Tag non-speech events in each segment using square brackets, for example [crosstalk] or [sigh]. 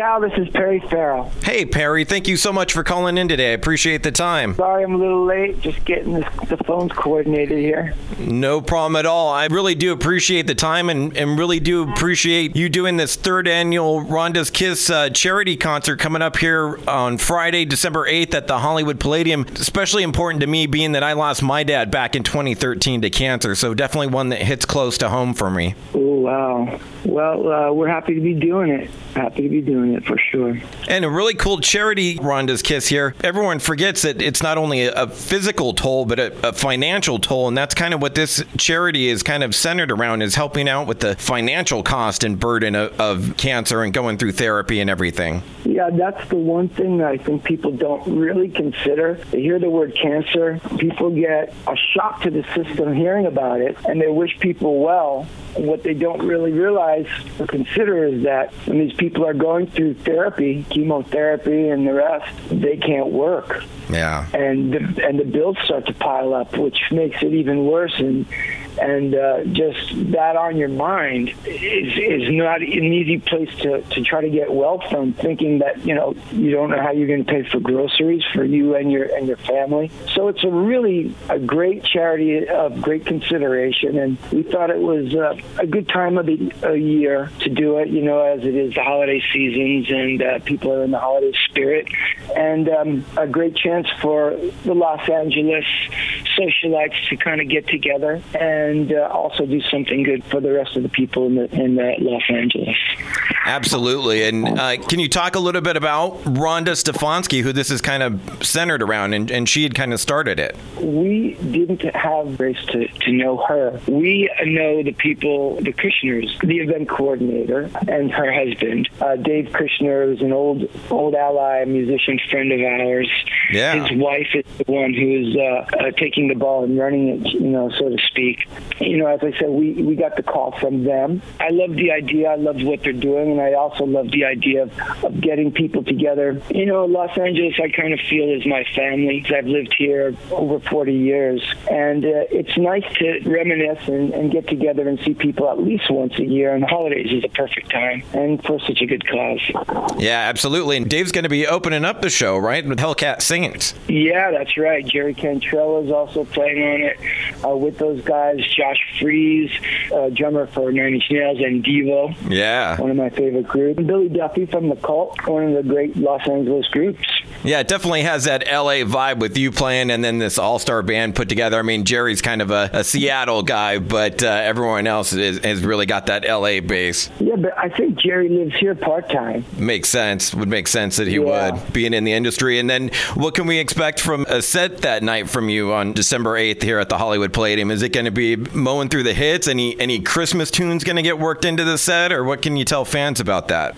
Cal, this is Perry Farrell. Hey, Perry, thank you so much for calling in today. I appreciate the time. Sorry I'm a little late, just getting this, the phones coordinated here. No problem at all. I really do appreciate the time and, and really do appreciate you doing this third annual Rhonda's Kiss uh, charity concert coming up here on Friday, December 8th at the Hollywood Palladium. Especially important to me being that I lost my dad back in 2013 to cancer, so definitely one that hits close to home for me. Oh, wow. Well, uh, we're happy to be doing it. Happy to be doing it for sure. And a really cool charity, Rhonda's Kiss here. Everyone forgets that it's not only a, physical toll, but a, a, financial toll. And that's kind of what this charity is kind of centered around is helping out with the financial cost and burden of, of cancer and going through therapy and everything. Yeah, that's the one thing that I think people don't really consider. They hear the word cancer, people get a shock to the system hearing about it, and they wish people well. And what they don't really realize or consider is that when these people are going through therapy, chemotherapy, and the rest, they can't work. Yeah. And the, and the bills start to pile up, which makes it even worse. And and uh, just that on your mind is is not an easy place to to try to get wealth from. Thinking that you know you don't know how you're going to pay for groceries for you and your and your family. So it's a really a great charity of great consideration, and we thought it was uh, a good time of the a year to do it. You know, as it is the holiday seasons and uh, people are in the holiday spirit, and um, a great chance for the Los Angeles socialites to kind of get together and uh, also do something good for the rest of the people in, the, in Los Angeles. Absolutely. And uh, can you talk a little bit about Rhonda Stefanski, who this is kind of centered around, and, and she had kind of started it? We didn't have grace to, to know her. We know the people, the Kushners, the event coordinator, and her husband. Uh, Dave Kushner is an old old ally, musician friend of ours. Yeah. His wife is the one who is uh, uh, taking the ball and running it, you know, so to speak. You know, as I said, we, we got the call from them. I love the idea. I love what they're doing, and I also love the idea of, of getting people together. You know, Los Angeles, I kind of feel is my family. I've lived here over 40 years, and uh, it's nice to reminisce and, and get together and see people at least once a year. And the holidays is a perfect time, and for such a good cause. Yeah, absolutely. And Dave's going to be opening up the show, right, with Hellcat Saints. Yeah, that's right. Jerry Cantrell is also playing on it uh, with those guys. Josh Freese, uh, drummer for Nine Inch Nails, and Devo. Yeah. One of my favorite groups. Billy Duffy from The Cult, one of the great Los Angeles groups. Yeah, it definitely has that LA vibe with you playing and then this all star band put together. I mean, Jerry's kind of a, a Seattle guy, but uh, everyone else is, has really got that LA base. Yeah, but I think Jerry lives here part time. Makes sense. Would make sense that he Yeah. would, being in the industry. And then what can we expect from a set that night from you on December 8th here at the Hollywood Palladium? Is it going to be mowing through the hits? Any, any Christmas tunes going to get worked into the set, or what can you tell fans about that?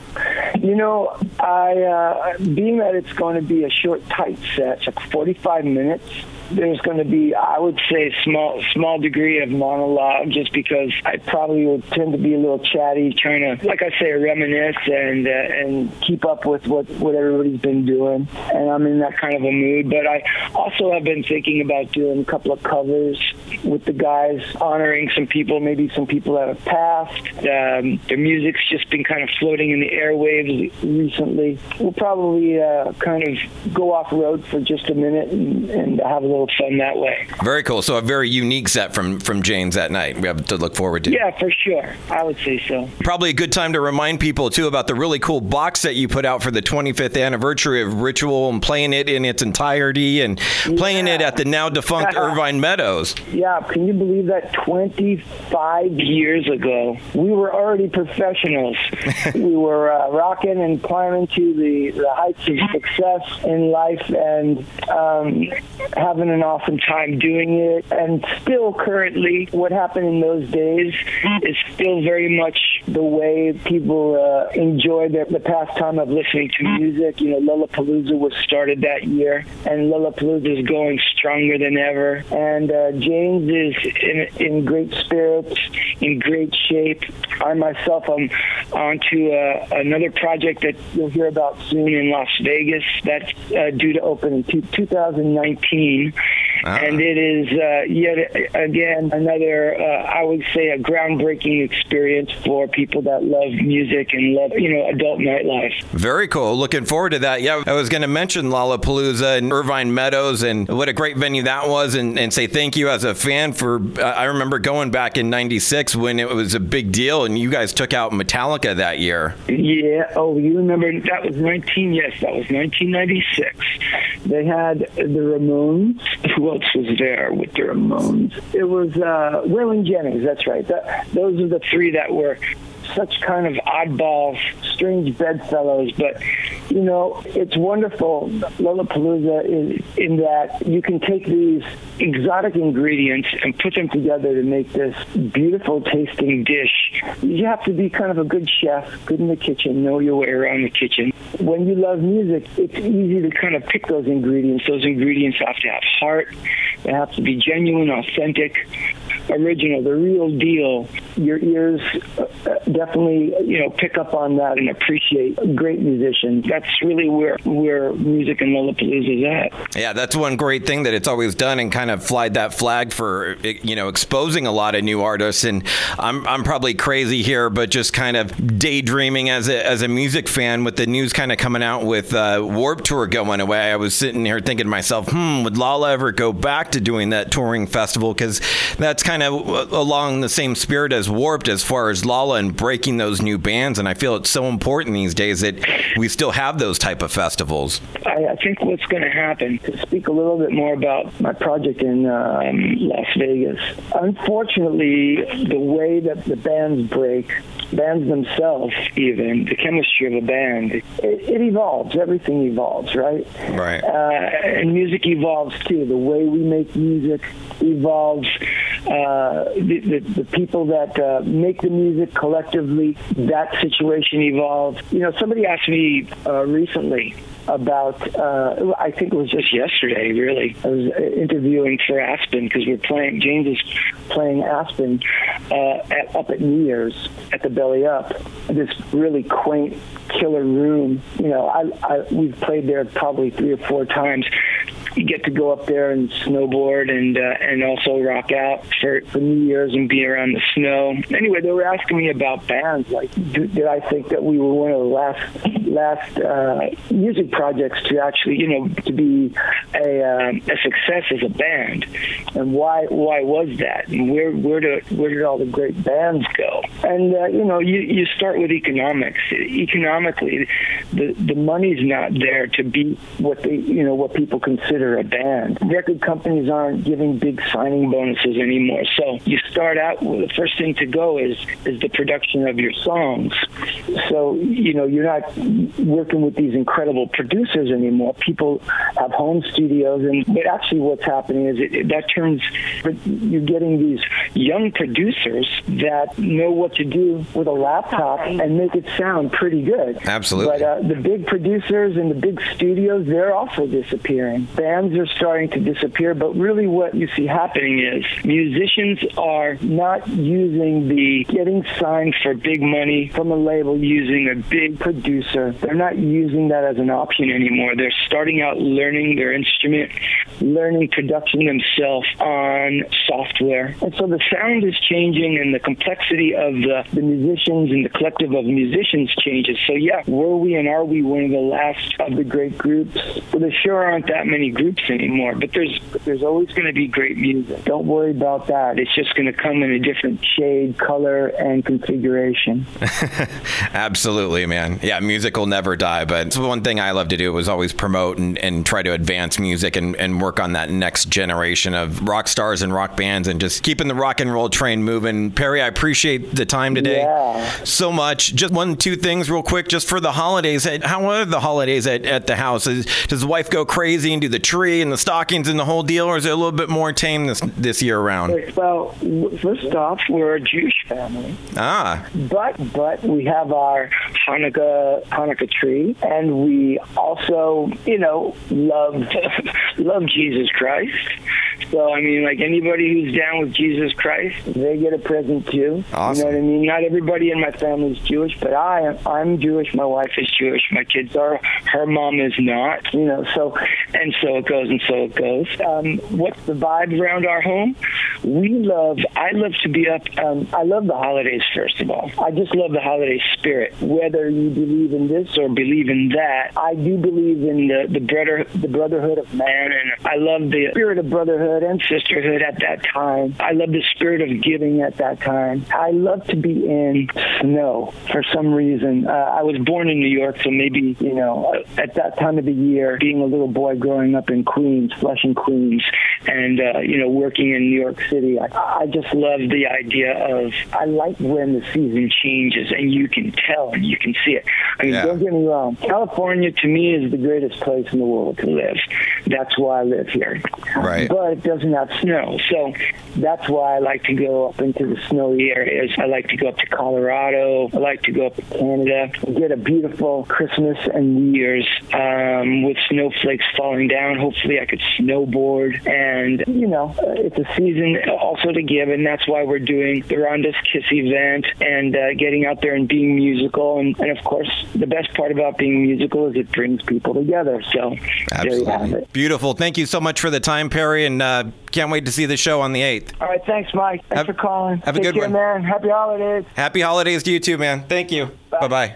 You know, I uh, being that it's going to be a short, tight set, like 45 minutes. There's going to be, I would say, small small degree of monologue, just because I probably would tend to be a little chatty, trying to, like I say, reminisce and uh, and keep up with what what everybody's been doing, and I'm in that kind of a mood. But I also have been thinking about doing a couple of covers with the guys, honoring some people, maybe some people that have passed. Um, their music's just been kind of floating in the airwaves recently. We'll probably uh, kind of go off road for just a minute and, and have a little fun that way. Very cool. So a very unique set from from Jane's that night. We have to look forward to. Yeah, for sure. I would say so. Probably a good time to remind people too about the really cool box set you put out for the 25th anniversary of Ritual and playing it in its entirety and playing it at the now defunct [laughs] Irvine Meadows. Yeah, can you believe that 25 years ago, we were already professionals. [laughs] we were uh, rocking and climbing to the, the heights of success in life and um, having an awesome time doing it. And still, currently, what happened in those days mm. is still very much the way people uh, enjoy their, the pastime of listening to music. You know, Lollapalooza was started that year, and Lollapalooza is going stronger than ever. And uh, Jane's is in, in great spirits, in great shape. I myself am onto uh, another project that you'll hear about soon in Las Vegas. That's uh, due to open in two, 2019. Ah. and it is uh, yet again another, uh, I would say, a groundbreaking experience for people that love music and love, you know, adult nightlife. Very cool. Looking forward to that. Yeah, I was going to mention Lollapalooza and Irvine Meadows and what a great venue that was, and, and say thank you as a fan for. Uh, I remember going back in '96 when it was a big deal, and you guys took out Metallica that year. Yeah. Oh, you remember that was 19? Yes, that was 1996. They had the Ramones. [laughs] Who else was there with the Ramones? It was uh, Waylon Jennings. That's right. That, those are the three that were such kind of oddball, strange bedfellows. But you know, it's wonderful. Lollapalooza is in that you can take these exotic ingredients and put them together to make this beautiful tasting dish. You have to be kind of a good chef, good in the kitchen, know your way around the kitchen. When you love music, it's easy to kind of pick those ingredients. Those ingredients have to have heart. They have to be genuine, authentic, original, the real deal. Your ears uh, definitely, you know, pick up on that and appreciate great musicians. That's really where where music and Lollapalooza is at. Yeah, that's one great thing that it's always done and kind of flied that flag for you know exposing a lot of new artists. And I'm I'm probably crazy here, but just kind of daydreaming as a as a music fan with the news kind of coming out with uh, Warp Tour going away. I was sitting here thinking to myself, hmm, would Lolla ever go back to doing that touring festival? Because that's kind of along the same spirit as Warped as far as Lolla and breaking those new bands. And I feel it's so important these days that we still have those type of festivals. I, I think what's going to happen, to speak a little bit more about my project in um, Las Vegas, unfortunately, the way that the bands break, bands themselves even, the chemistry of a band, it, it evolves. Everything evolves, right? Right. Uh, and music evolves too. The way we make music evolves. Uh, the, the, the people that uh, make the music collectively, that situation evolves. You know, somebody asked me uh, recently about uh, I think it was just yesterday really. I was interviewing for Aspen because we're playing Jane's is playing Aspen uh, at, up at New Year's at the Belly Up. This really quaint killer room. You know I, I we've played there probably three or four times you get to go up there and snowboard and uh, and also rock out for, for New Year's and be around the snow. Anyway, they were asking me about bands. Like, did I think that we were one of the last last uh, music projects to actually, you know, to be a, uh, a success as a band? And why why was that? And where where did where did all the great bands go? And uh, you know, you you start with economics. Economically, the the money's not there to be what they you know what people consider a band. Record companies aren't giving big signing bonuses anymore. So you start out with the first thing to go is is the production of your songs. So you know you're not working with these incredible producers anymore. People have home studios, and but actually what's happening is it, that turns you're getting these young producers that know what to do with a laptop and make it sound pretty good. Absolutely. But uh, the big producers and the big studios, they're also disappearing bands are starting to disappear, but really what you see happening is musicians are not using the getting signed for big money from a label using a big producer. They're not using that as an option anymore. They're starting out learning their instrument, learning production themselves on software. And so the sound is changing and the complexity of the, the musicians and the collective of musicians changes. So yeah, were we and are we one of the last of the great groups? Well, there sure aren't that many groups anymore, but there's there's always going to be great music. Don't worry about that. It's just going to come in a different shade, color, and configuration. [laughs] Absolutely, man. Yeah, music will never die. But it's one thing I love to do was always promote and, and try to advance music and, and work on that next generation of rock stars and rock bands and just keeping the rock and roll train moving. Perry, I appreciate the time today Yeah. so much. Just one, two things real quick, just for the holidays. How are the holidays at, at the house? Does the wife go crazy and do the tree and the stockings and the whole deal, or is it a little bit more tame this this year around? Well, first off, we're a Jewish family, Ah, but but we have our Hanukkah Hanukkah tree, and we also, you know, love [laughs] love Jesus Christ. So I mean, like anybody who's down with Jesus Christ, they get a present too. Awesome. You know what I mean? Not everybody in my family is Jewish, but I am. I'm Jewish. My wife is Jewish. My kids are. Her mom is not. You know, so and so it goes and so it goes. Um, what's the vibe around our home? We love. I love to be up. Um, I love the holidays. First of all, I just love the holiday spirit. Whether you believe in this or believe in that, I do believe in the the brother the brotherhood of man, and I love the spirit of brotherhood and sisterhood at that time. I love the spirit of giving at that time. I love to be in snow for some reason. Uh, I was born in New York, so maybe you know at that time of the year, being a little boy growing up in Queens, Flushing, Queens, and uh, you know working in New York City, I, I just love the idea of I like when the season changes and you can tell and you can see it. I mean, Yeah. don't get me wrong. California to me is the greatest place in the world to live. That's why I live here. Right. But it doesn't have snow, so that's why I like to go up into the snowy areas. I like to go up to Colorado. I like to go up to Canada. Get a beautiful Christmas and New Year's um, with snowflakes falling down. Hopefully, I could snowboard. And you know, uh, it's a season also to give, and that's why we're doing the Rhonda's Kiss event and uh, getting out there and being musical. And, and of course, the best part about being musical is it brings people together. So there you have it. Beautiful. Thank you so much for the time, Perry, and uh, can't wait to see the show on the 8th. All right, thanks, Mike. Thanks Have- for calling. have a good care, one. man. Happy holidays. Happy holidays to you too, man. Thank you. Bye bye.